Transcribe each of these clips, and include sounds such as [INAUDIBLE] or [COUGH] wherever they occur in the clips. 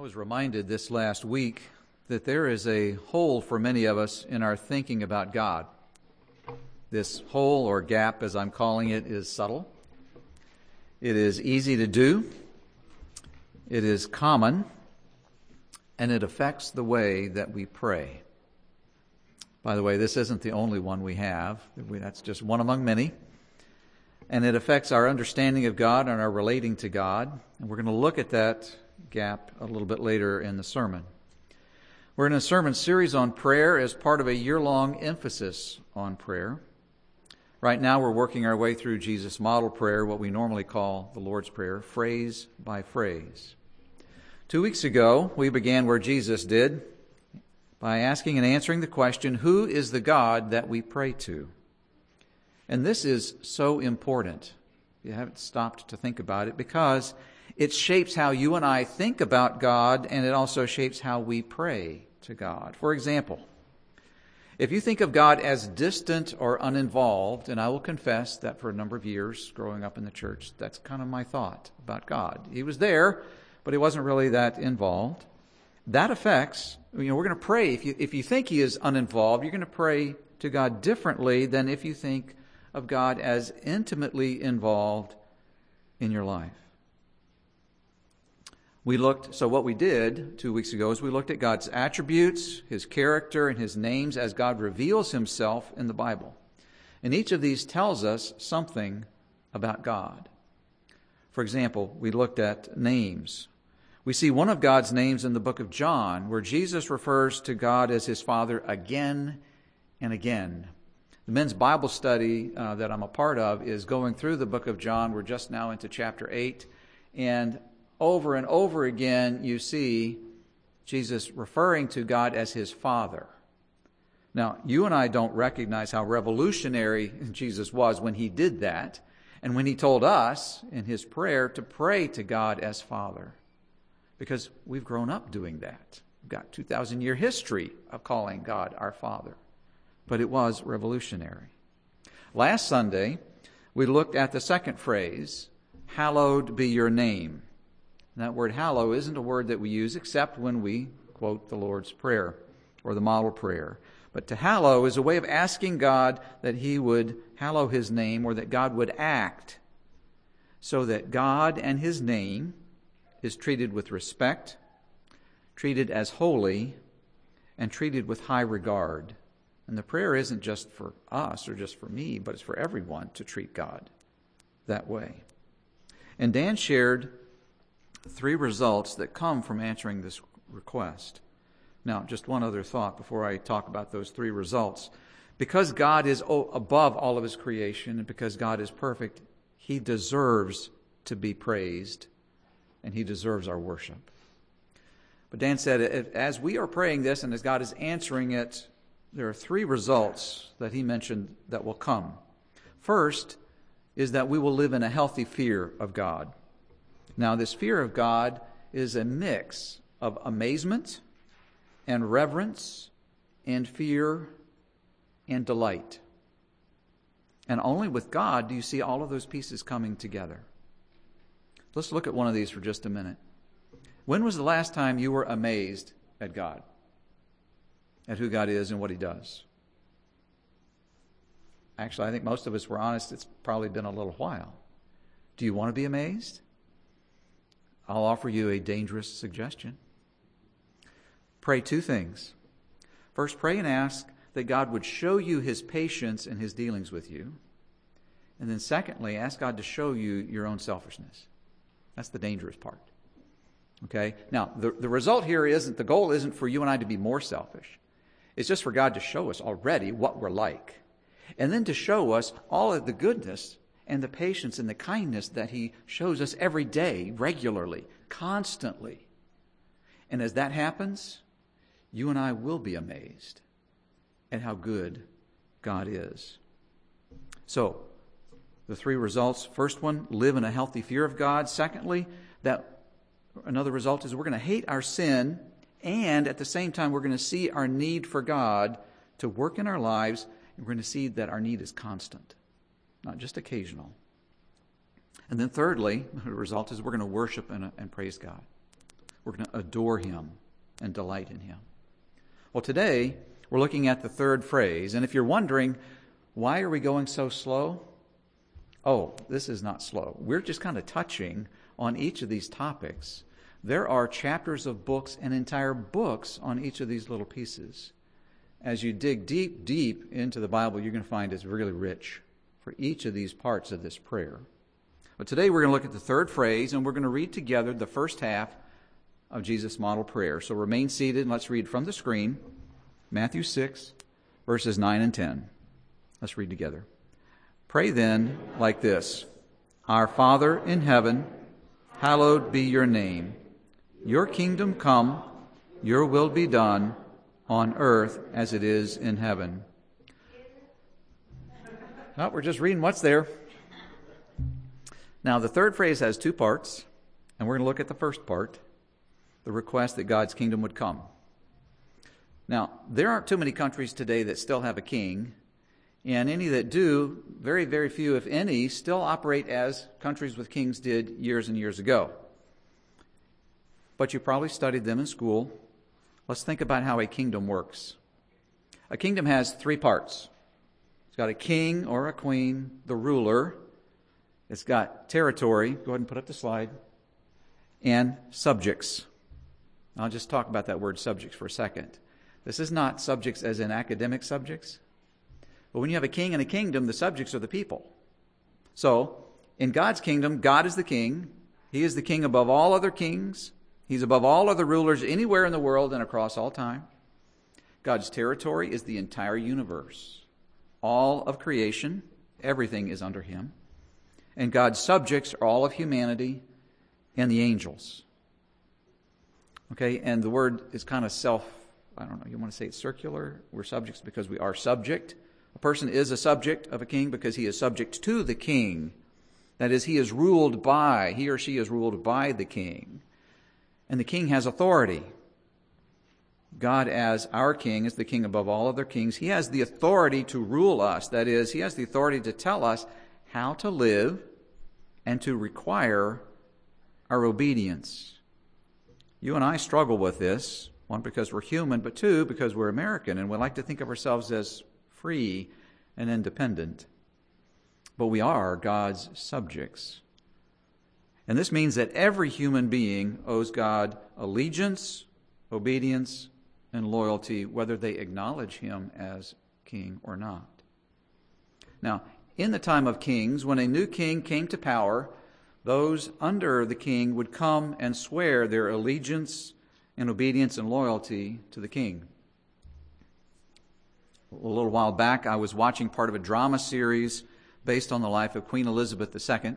was reminded this last week that there is a hole for many of us in our thinking about God. This hole or gap, as I'm calling it, is subtle. It is easy to do. It is common. And it affects the way that we pray. By the way, this isn't the only one we have. That's just one among many. And it affects our understanding of God and our relating to God. And we're going to look at that gap a little bit later in the sermon. We're in a sermon series on prayer as part of a year long emphasis on prayer. Right now, we're working our way through Jesus' model prayer, what we normally call the Lord's Prayer, phrase by phrase. Two weeks ago, we began where Jesus did by asking and answering the question Who is the God that we pray to? And this is so important. You haven't stopped to think about it because it shapes how you and I think about God, and it also shapes how we pray to God. For example, if you think of God as distant or uninvolved, and I will confess that for a number of years growing up in the church, that's kind of my thought about God. He was there, but he wasn't really that involved. That affects, you know, we're going to pray. If you, if you think he is uninvolved, you're going to pray to God differently than if you think of God as intimately involved in your life we looked, so what we did two weeks ago is we looked at God's attributes, His character, and His names as God reveals Himself in the Bible. And each of these tells us something about God. For example, we looked at names. We see one of God's names in the book of John, where Jesus refers to God as His Father again and again. The men's Bible study uh, that I'm a part of is going through the book of John. We're just now into chapter 8. And over and over again, you see Jesus referring to God as his Father. Now, you and I don't recognize how revolutionary [LAUGHS] Jesus was when he did that, and when he told us in his prayer to pray to God as Father, because we've grown up doing that. We've got 2,000 year history of calling God our Father, but it was revolutionary. Last Sunday, we looked at the second phrase, Hallowed be your name. And that word hallow isn't a word that we use except when we quote the Lord's Prayer or the model prayer. But to hallow is a way of asking God that He would hallow His name or that God would act so that God and His name is treated with respect, treated as holy, and treated with high regard. And the prayer isn't just for us or just for me, but it's for everyone to treat God that way. And Dan shared three results that come from answering this request. Now, just one other thought before I talk about those three results. Because God is above all of his creation and because God is perfect, he deserves to be praised and he deserves our worship. But Dan said, as we are praying this and as God is answering it, there are three results that he mentioned that will come. First is that we will live in a healthy fear of God. Now, this fear of God is a mix of amazement and reverence and fear and delight. And only with God do you see all of those pieces coming together. Let's look at one of these for just a minute. When was the last time you were amazed at God? At who God is and what He does? Actually, I think most of us were honest, it's probably been a little while. Do you want to be amazed? I'll offer you a dangerous suggestion. Pray two things. First, pray and ask that God would show you his patience in his dealings with you. And then, secondly, ask God to show you your own selfishness. That's the dangerous part. Okay? Now, the, the result here isn't, the goal isn't for you and I to be more selfish. It's just for God to show us already what we're like. And then to show us all of the goodness and the patience and the kindness that He shows us every day, regularly, constantly. And as that happens, you and I will be amazed at how good God is. So, the three results first one, live in a healthy fear of God. Secondly, that another result is we're going to hate our sin, and at the same time, we're going to see our need for God to work in our lives, and we're going to see that our need is constant not just occasional. And then, thirdly, [LAUGHS] the result is we're going to worship and, and praise God. We're going to adore him and delight in him. Well, today we're looking at the third phrase. And if you're wondering, why are we going so slow? Oh, this is not slow. We're just kind of touching on each of these topics. There are chapters of books and entire books on each of these little pieces. As you dig deep, deep into the Bible, you're going to find it's really rich for each of these parts of this prayer. But today we're going to look at the third phrase and we're going to read together the first half of Jesus' model prayer. So remain seated and let's read from the screen Matthew 6, verses 9 and 10. Let's read together. Pray then like this Our Father in heaven, hallowed be your name. Your kingdom come, your will be done on earth as it is in heaven. We're just reading what's there. Now, the third phrase has two parts, and we're going to look at the first part the request that God's kingdom would come. Now, there aren't too many countries today that still have a king, and any that do, very, very few, if any, still operate as countries with kings did years and years ago. But you probably studied them in school. Let's think about how a kingdom works. A kingdom has three parts it's got a king or a queen, the ruler, it's got territory. Go ahead and put up the slide. And subjects. I'll just talk about that word subjects for a second. This is not subjects as in academic subjects. But when you have a king and a kingdom, the subjects are the people. So, in God's kingdom, God is the king. He is the king above all other kings. He's above all other rulers anywhere in the world and across all time. God's territory is the entire universe. All of creation, everything is under him. And God's subjects are all of humanity and the angels. Okay, and the word is kind of self, I don't know, you want to say it's circular? We're subjects because we are subject. A person is a subject of a king because he is subject to the king. That is, he is ruled by, he or she is ruled by the king. And the king has authority. God, as our king, is the king above all other kings. He has the authority to rule us. That is, he has the authority to tell us how to live and to require our obedience. You and I struggle with this, one, because we're human, but two, because we're American and we like to think of ourselves as free and independent. But we are God's subjects. And this means that every human being owes God allegiance, obedience, and loyalty, whether they acknowledge Him as king or not. Now, in the time of kings, when a new king came to power, those under the king would come and swear their allegiance and obedience and loyalty to the king. A little while back, I was watching part of a drama series based on the life of Queen Elizabeth II.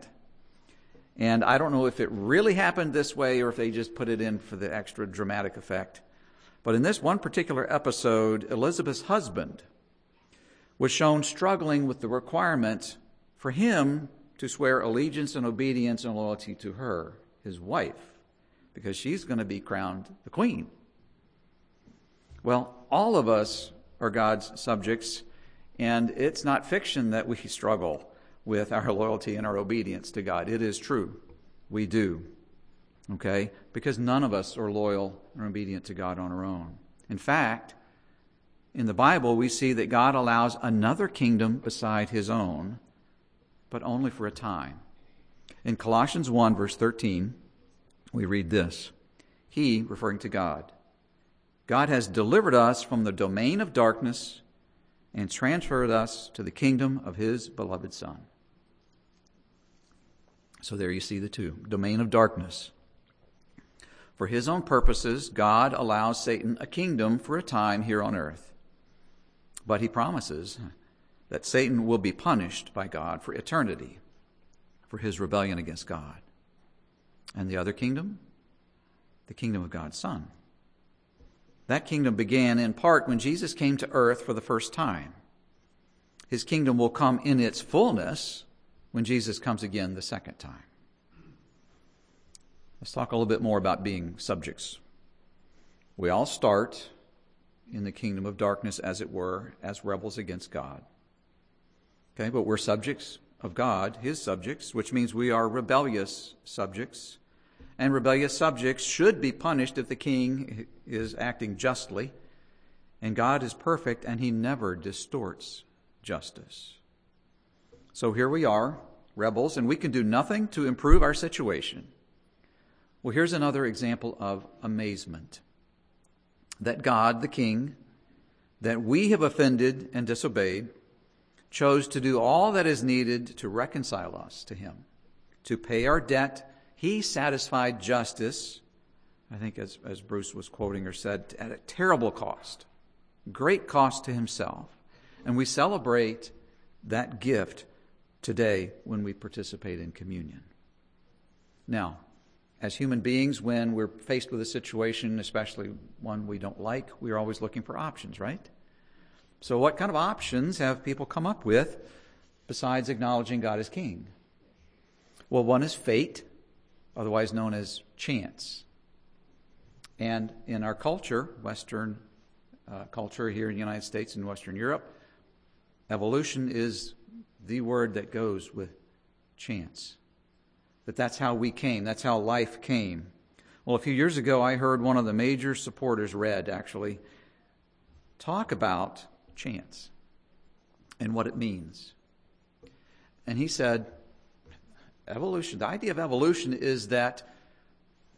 And I don't know if it really happened this way or if they just put it in for the extra dramatic effect. But in this one particular episode, Elizabeth's husband was shown struggling with the requirement for him to swear allegiance and obedience and loyalty to her, his wife, because she's going to be crowned the queen. Well, all of us are God's subjects, and it's not fiction that we [LAUGHS] struggle with our loyalty and our obedience to God. It is true. We do. Okay? Because none of us are loyal or obedient to God on our own. In fact, in the Bible, we see that God allows another kingdom beside his own but only for a time. In Colossians 1, verse 13, we read this He, referring to God, God has delivered us from the domain of darkness and transferred us to the kingdom of His beloved Son. So there you see the two domain of darkness. For His own purposes, God allows Satan a kingdom for a time here on earth. But He promises that Satan will be punished by God for eternity for his rebellion against God. And the other kingdom? The kingdom of God's Son. That kingdom began in part when Jesus came to earth for the first time. His kingdom will come in its fullness when Jesus comes again the second time. Let's talk a little bit more about being subjects. We all start in the kingdom of darkness, as it were, as rebels against God. Okay, but we're subjects of God, His subjects, which means we are rebellious subjects. and rebellious subjects should be punished if the king is acting justly. And God is perfect and he never distorts justice. So here we are, rebels, and we can do nothing to improve our situation. Well, here's another example of amazement that God, the king, that we have offended and disobeyed, chose to do all that is needed to reconcile us to him, to pay our debt. He satisfied justice, I think as, as Bruce was quoting or said, at a terrible cost, great cost to himself. And we celebrate that gift today when we participate in communion. Now, as human beings, when we're faced with a situation, especially one we don't like, we're always looking for options, right? So, what kind of options have people come up with besides acknowledging God as King? Well, one is fate, otherwise known as chance. And in our culture, Western uh, culture here in the United States and Western Europe, evolution is the word that goes with chance. That that's how we came, that's how life came. Well, a few years ago, I heard one of the major supporters, Red, actually, talk about chance and what it means. And he said, evolution, the idea of evolution is that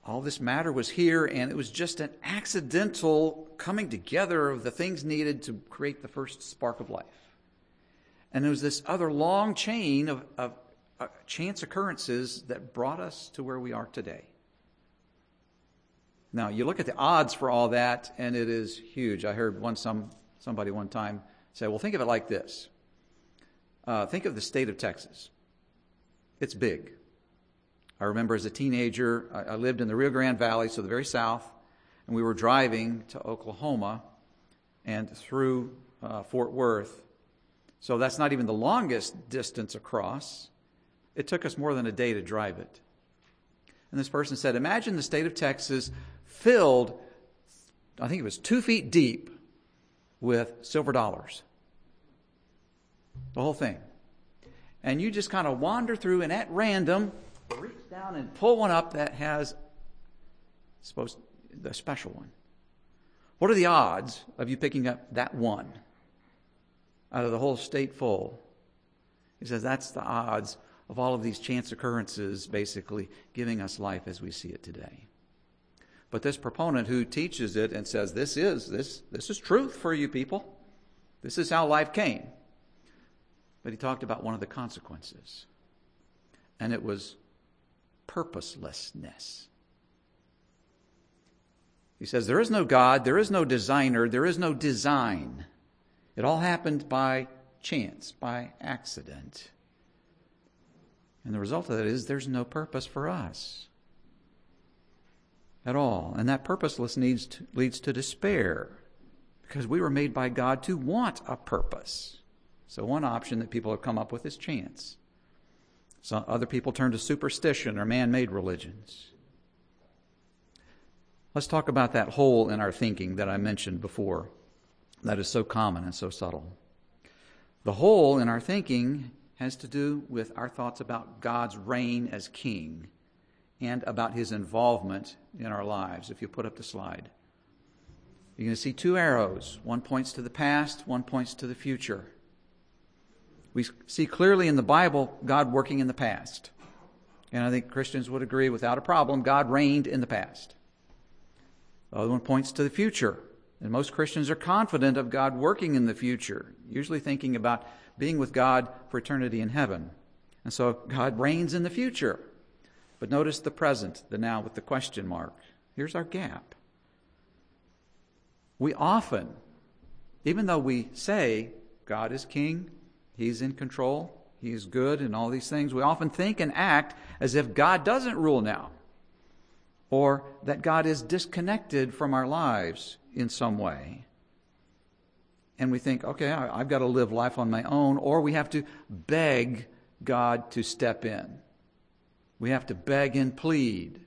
all this matter was here and it was just an accidental coming together of the things needed to create the first spark of life. And there was this other long chain of, of chance occurrences that brought us to where we are today. Now, you look at the odds for all that, and it is huge. I heard one some somebody one time say, "Well, think of it like this. Uh, think of the state of Texas. It's big. I remember as a teenager, I, I lived in the Rio Grande Valley, so the very south, and we were driving to Oklahoma and through uh, Fort Worth, so that's not even the longest distance across. It took us more than a day to drive it. And this person said, Imagine the state of Texas filled, I think it was two feet deep, with silver dollars. The whole thing. And you just kind of wander through and at random reach down and pull one up that has supposed the special one. What are the odds of you picking up that one? out of the whole state full. He says that's the odds of all of these chance occurrences basically giving us life as we see it today. But this proponent who teaches it and says this is this this is truth for you people. This is how life came. But he talked about one of the consequences. And it was purposelessness. He says there is no God, there is no designer, there is no design. It all happened by chance, by accident. And the result of that is there's no purpose for us at all. And that purposeless needs to, leads to despair because we were made by God to want a purpose. So, one option that people have come up with is chance. So other people turn to superstition or man made religions. Let's talk about that hole in our thinking that I mentioned before that is so common and so subtle. The hole in our thinking has to do with our thoughts about God's reign as king and about his involvement in our lives. If you put up the slide, you're going to see two arrows. One points to the past, one points to the future. We see clearly in the Bible God working in the past. And I think Christians would agree without a problem God reigned in the past. The other one points to the future. And most Christians are confident of God working in the future, usually thinking about being with God for eternity in heaven. And so God reigns in the future. But notice the present, the now with the question mark. Here's our gap. We often, even though we say God is king, He's in control, He is good, and all these things, we often think and act as if God doesn't rule now, or that God is disconnected from our lives in some way. And we think, okay, I've got to live life on my own, or we have to beg God to step in. We have to beg and plead.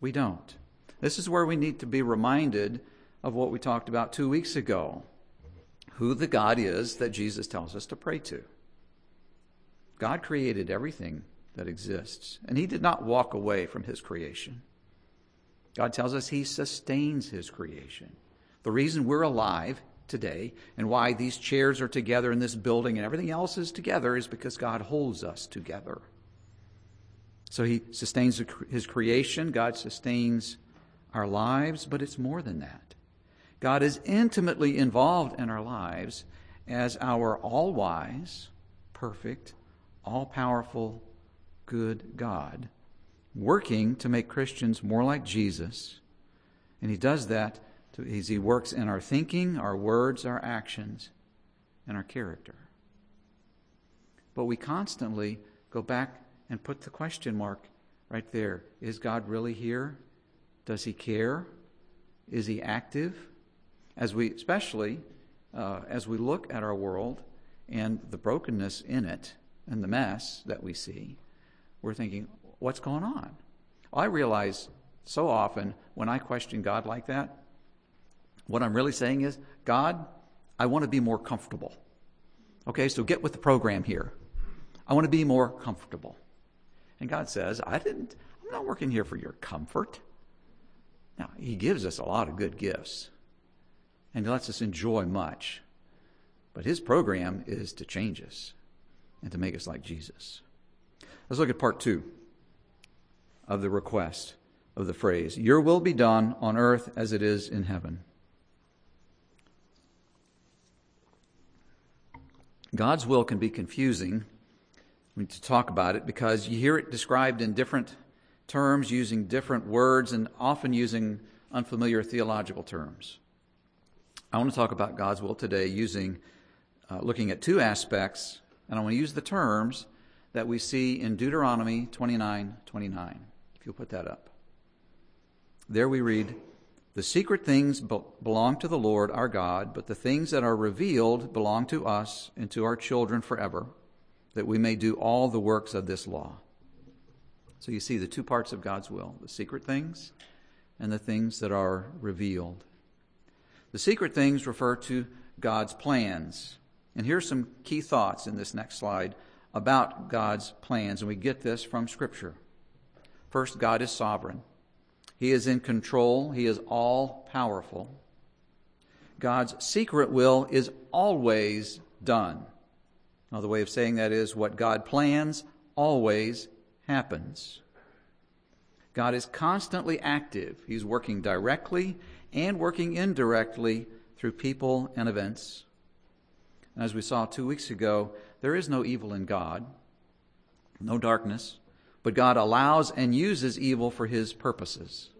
We don't. This is where we need to be reminded of what we talked about two weeks ago who the God is that Jesus tells us to pray to. God created everything that exists. And he did not walk away from his creation. God tells us he sustains his creation. The reason we're alive today and why these chairs are together in this building and everything else is together is because God holds us together. So he sustains his creation, God sustains our lives, but it's more than that. God is intimately involved in our lives as our all wise, perfect, all powerful, good God, working to make Christians more like Jesus. And he does that as he works in our thinking, our words, our actions, and our character. But we constantly go back and put the question mark right there. Is God really here? Does he care? Is he active? As we, especially uh, as we look at our world and the brokenness in it and the mess that we see, we're thinking, what's going on? I realize so often when I question God like that, what I'm really saying is, God, I want to be more comfortable. Okay, so get with the program here. I want to be more comfortable. And God says, I didn't, I'm not working here for your comfort. Now, He gives us a lot of good gifts, and He lets us enjoy much. But His program is to change us and to make us like Jesus. Let's look at part two of the request of the phrase Your will be done on earth as it is in heaven. God's will can be confusing to talk about it because you hear it described in different terms, using different words, and often using unfamiliar theological terms. I want to talk about God's will today using, uh, looking at two aspects, and I want to use the terms that we see in Deuteronomy 29 29. If you'll put that up. There we read, the secret things belong to the Lord our God, but the things that are revealed belong to us and to our children forever, that we may do all the works of this law. So you see the two parts of God's will the secret things and the things that are revealed. The secret things refer to God's plans. And here's some key thoughts in this next slide about God's plans, and we get this from Scripture. First, God is sovereign. He is in control, He is all powerful. God's secret will is always done. Another way of saying that is what God plans always happens. God is constantly active. He's working directly and working indirectly through people and events. And as we saw two weeks ago, there is no evil in God, no darkness, but God allows and uses evil for his purposes.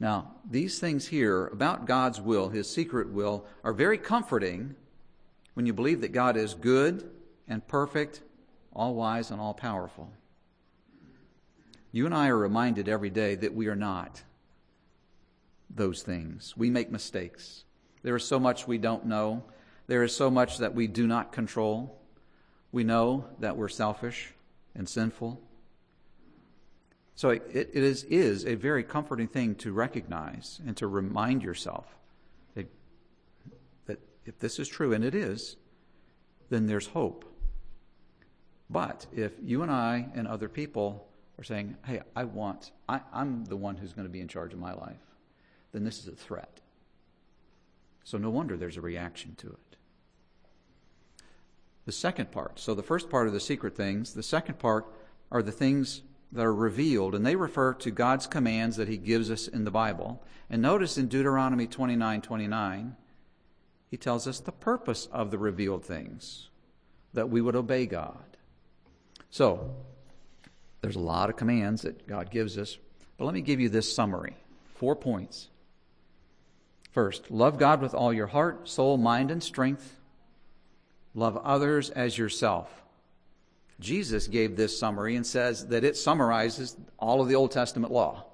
Now, these things here about God's will, his secret will, are very comforting when you believe that God is good and perfect, all wise and all powerful. You and I are reminded every day that we are not those things. We make mistakes. There is so much we don't know. There is so much that we do not control. We know that we're selfish and sinful. So it, it is, is a very comforting thing to recognize and to remind yourself that, that if this is true, and it is, then there's hope. But if you and I and other people are saying, hey, I want, I, I'm the one who's going to be in charge of my life, then this is a threat. So no wonder there's a reaction to it. The second part, so the first part are the secret things, the second part are the things that are revealed, and they refer to God's commands that He gives us in the Bible. And notice in Deuteronomy 29 29, He tells us the purpose of the revealed things, that we would obey God. So, there's a lot of commands that God gives us, but let me give you this summary four points. First, love God with all your heart, soul, mind, and strength. Love others as yourself. Jesus gave this summary and says that it summarizes all of the Old Testament law,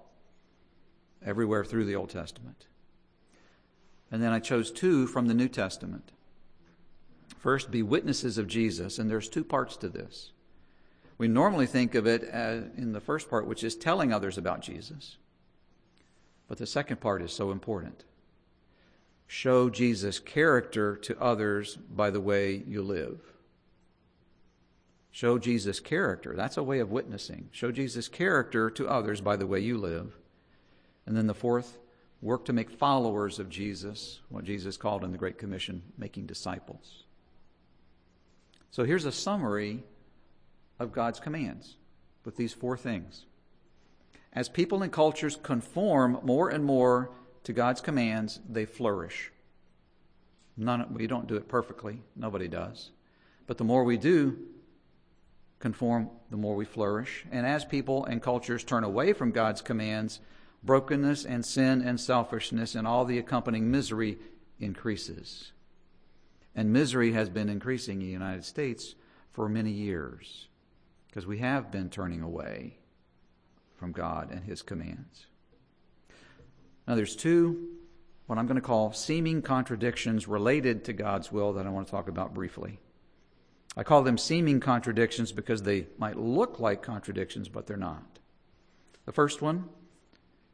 everywhere through the Old Testament. And then I chose two from the New Testament. First, be witnesses of Jesus, and there's two parts to this. We normally think of it as, in the first part, which is telling others about Jesus. But the second part is so important. Show Jesus' character to others by the way you live Show Jesus' character. That's a way of witnessing. Show Jesus' character to others by the way you live. And then the fourth, work to make followers of Jesus, what Jesus called in the Great Commission, making disciples. So here's a summary of God's commands with these four things. As people and cultures conform more and more to God's commands, they flourish. None, we don't do it perfectly, nobody does. But the more we do conform, the more we flourish. And as people and cultures turn away from God's commands, brokenness and sin and selfishness and all the accompanying misery increases. And misery has been increasing in the United States for many years because we have been turning away from God and His commands. Now, there's two, what I'm going to call seeming contradictions related to God's will that I want to talk about briefly. I call them seeming contradictions because they might look like contradictions, but they're not. The first one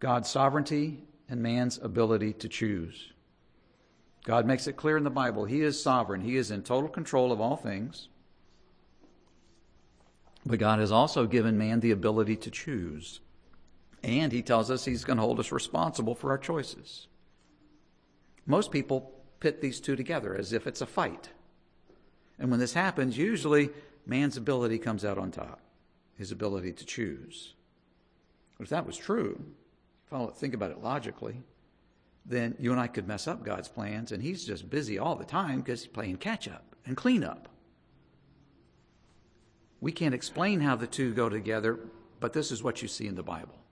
God's sovereignty and man's ability to choose. God makes it clear in the Bible He is sovereign, He is in total control of all things. But God has also given man the ability to choose. And He tells us He's going to hold us responsible for our choices. Most people pit these two together as if it's a fight. And when this happens, usually man's ability comes out on top, his ability to choose. But if that was true, follow it, think about it logically, then you and I could mess up God's plans, and He's just busy all the time because He's playing catch up and clean up. We can't explain how the two go together, but this is what you see in the Bible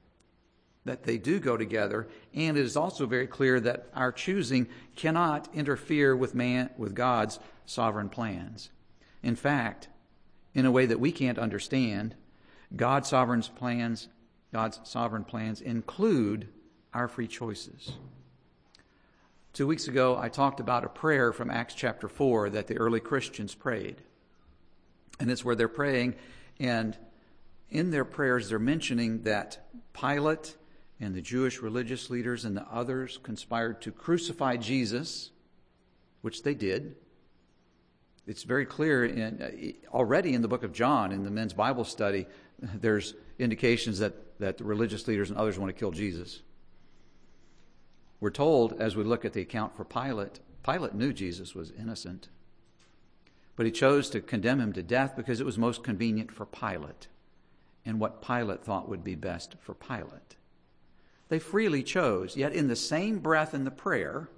that they do go together, and it is also very clear that our choosing cannot interfere with man with God's sovereign plans. In fact, in a way that we can't understand, God's sovereign plans God's sovereign plans include our free choices. Two weeks ago, I talked about a prayer from Acts chapter 4 that the early Christians prayed. And it's where they're praying, and in their prayers, they're mentioning that Pilate and the Jewish religious leaders and the others conspired to crucify Jesus, which they did. It's very clear in, uh, already in the book of John, in the men's Bible study, [LAUGHS] there's indications that that the religious leaders and others want to kill Jesus. We're told, as we look at the account for Pilate, Pilate knew Jesus was innocent, but he chose to condemn him to death because it was most convenient for Pilate and what Pilate thought would be best for Pilate. They freely chose, yet in the same breath in the prayer,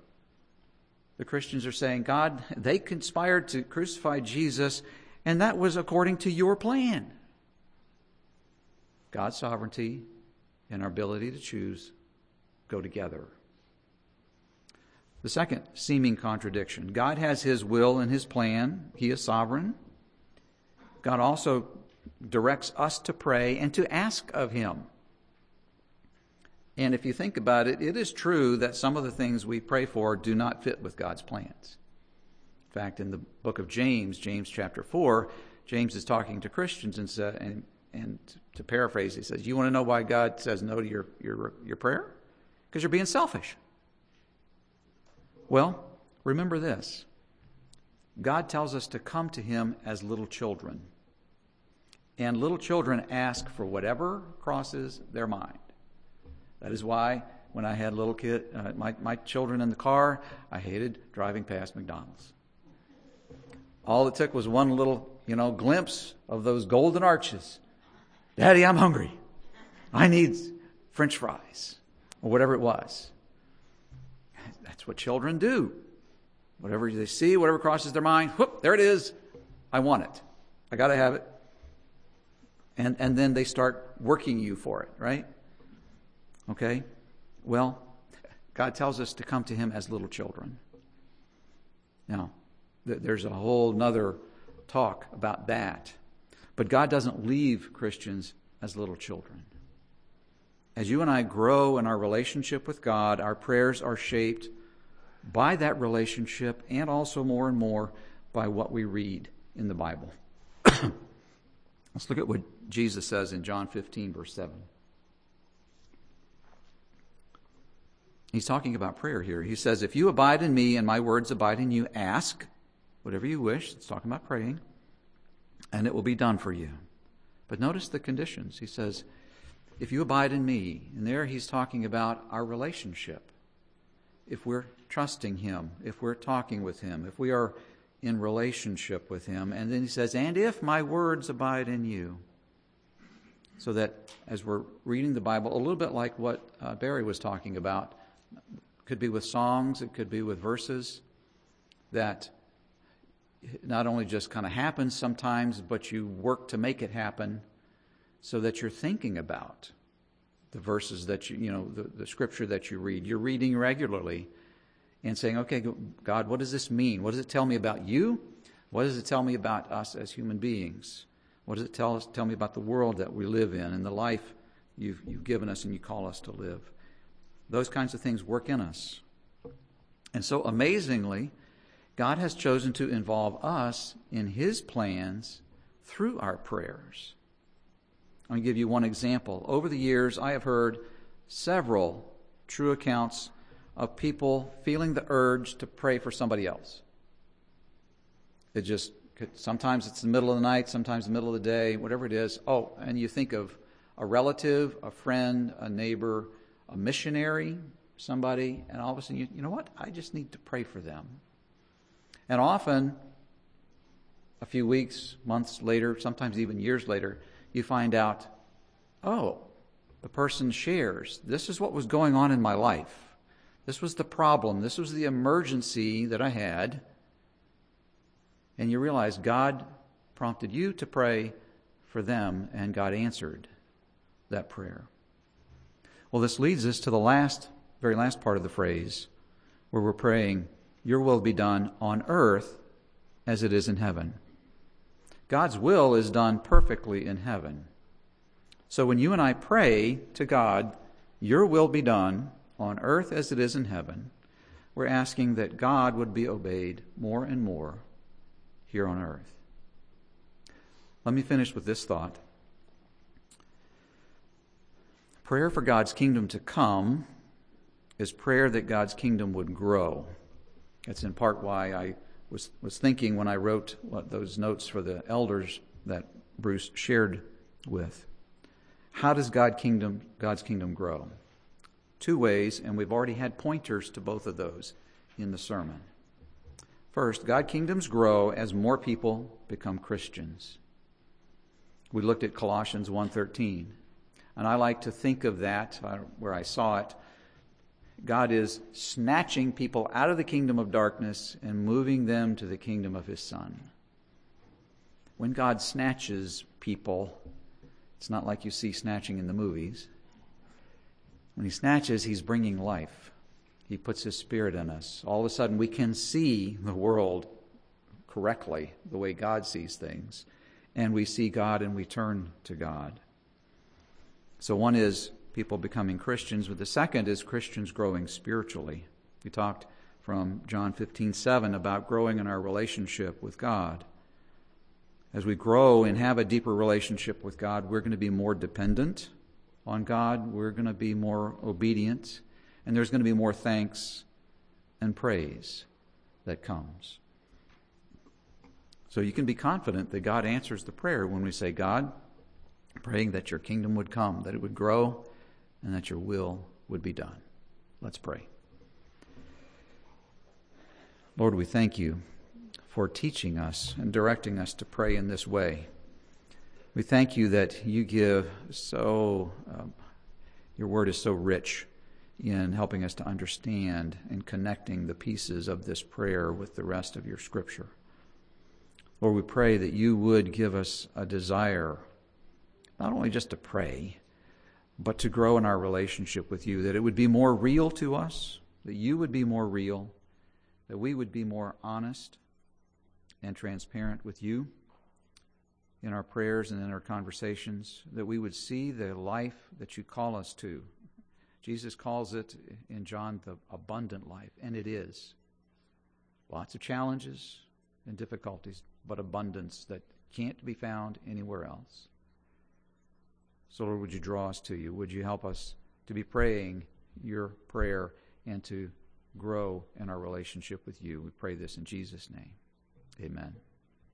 the Christians are saying, God, they conspired to crucify Jesus, and that was according to your plan. God's sovereignty and our ability to choose go together. The second seeming contradiction God has His will and His plan, He is sovereign. God also directs us to pray and to ask of Him. And if you think about it, it is true that some of the things we pray for do not fit with God's plans. In fact, in the book of James, James chapter 4, James is talking to Christians and, and and to paraphrase, he says, You want to know why God says no to your, your, your prayer? Because you're being selfish. Well, remember this God tells us to come to Him as little children. And little children ask for whatever crosses their mind. That is why when I had little kid, uh, my, my children in the car, I hated driving past McDonald's. All it took was one little, you know, glimpse of those golden arches Daddy, I'm hungry. I need french fries, or whatever it was. That's what children do. Whatever they see, whatever crosses their mind, whoop, there it is. I want it. I got to have it. And, and then they start working you for it, right? Okay? Well, God tells us to come to Him as little children. Now, there's a whole nother talk about that. But God doesn't leave Christians as little children. As you and I grow in our relationship with God, our prayers are shaped by that relationship and also more and more by what we read in the Bible. [COUGHS] Let's look at what Jesus says in John 15, verse 7. He's talking about prayer here. He says, If you abide in me and my words abide in you, ask whatever you wish. It's talking about praying and it will be done for you. But notice the conditions. He says, If you abide in me, and there he's talking about our relationship. If we're trusting him, if we're talking with him, if we are in relationship with him. And then he says, And if my words abide in you. So that as we're reading the Bible, a little bit like what uh, Barry was talking about, could be with songs, it could be with verses that not only just kind of happens sometimes, but you work to make it happen so that you're thinking about the verses that you, you know, the, the scripture that you read. You're reading regularly and saying, okay, God, what does this mean? What does it tell me about you? What does it tell me about us as human beings? What does it tell us? Tell me about the world that we live in and the life you've, you've given us and you call us to live. Those kinds of things work in us. And so amazingly, God has chosen to involve us in His plans through our prayers. Let me give you one example. Over the years, I have heard several true accounts of people feeling the urge to pray for somebody else. It just, sometimes it's the middle of the night, sometimes the middle of the day, whatever it is. Oh, and you think of a relative, a friend, a neighbor, a missionary, somebody, and all of a sudden you, you know what? I just need to pray for them. And often, a few weeks, months later, sometimes even years later, you find out, oh, the person shares, this is what was going on in my life. This was the problem. This was the emergency that I had. And you realize God prompted you to pray for them, and God answered that prayer. Well, this leads us to the last, very last part of the phrase, where we're praying, Your will be done on earth as it is in heaven. God's will is done perfectly in heaven. So when you and I pray to God, Your will be done on earth as it is in heaven, we're asking that God would be obeyed more and more here on earth. Let me finish with this thought. Prayer for God's kingdom to come is prayer that God's kingdom would grow. That's in part why I was, was thinking when I wrote what, those notes for the elders that Bruce shared with. How does God kingdom, God's kingdom grow? Two ways, and we've already had pointers to both of those in the sermon. First, God kingdoms grow as more people become Christians. We looked at Colossians 1:13. And I like to think of that uh, where I saw it. God is snatching people out of the kingdom of darkness and moving them to the kingdom of his son. When God snatches people, it's not like you see snatching in the movies. When he snatches, he's bringing life. He puts his spirit in us. All of a sudden, we can see the world correctly, the way God sees things. And we see God and we turn to God. So, one is people becoming Christians, but the second is Christians growing spiritually. We talked from John 15 7 about growing in our relationship with God. As we grow and have a deeper relationship with God, we're going to be more dependent on God, we're going to be more obedient, and there's going to be more thanks and praise that comes. So you can be confident that God answers the prayer when we say, God, praying that your kingdom would come, that it would grow, and that your will would be done. Let's pray. Lord, we thank you for teaching us and directing us to pray in this way. We thank you that you give so, um, your word is so rich in helping us to understand and connecting the pieces of this prayer with the rest of your scripture. Lord, we pray that you would give us a desire, not only just to pray, but to grow in our relationship with you, that it would be more real to us, that you would be more real, that we would be more honest and transparent with you in our prayers and in our conversations, that we would see the life that you call us to. Jesus calls it in John the abundant life, and it is. Lots of challenges and difficulties, but abundance that can't be found anywhere else. So, Lord, would you draw us to you? Would you help us to be praying your prayer and to grow in our relationship with you? We pray this in Jesus' name. Amen.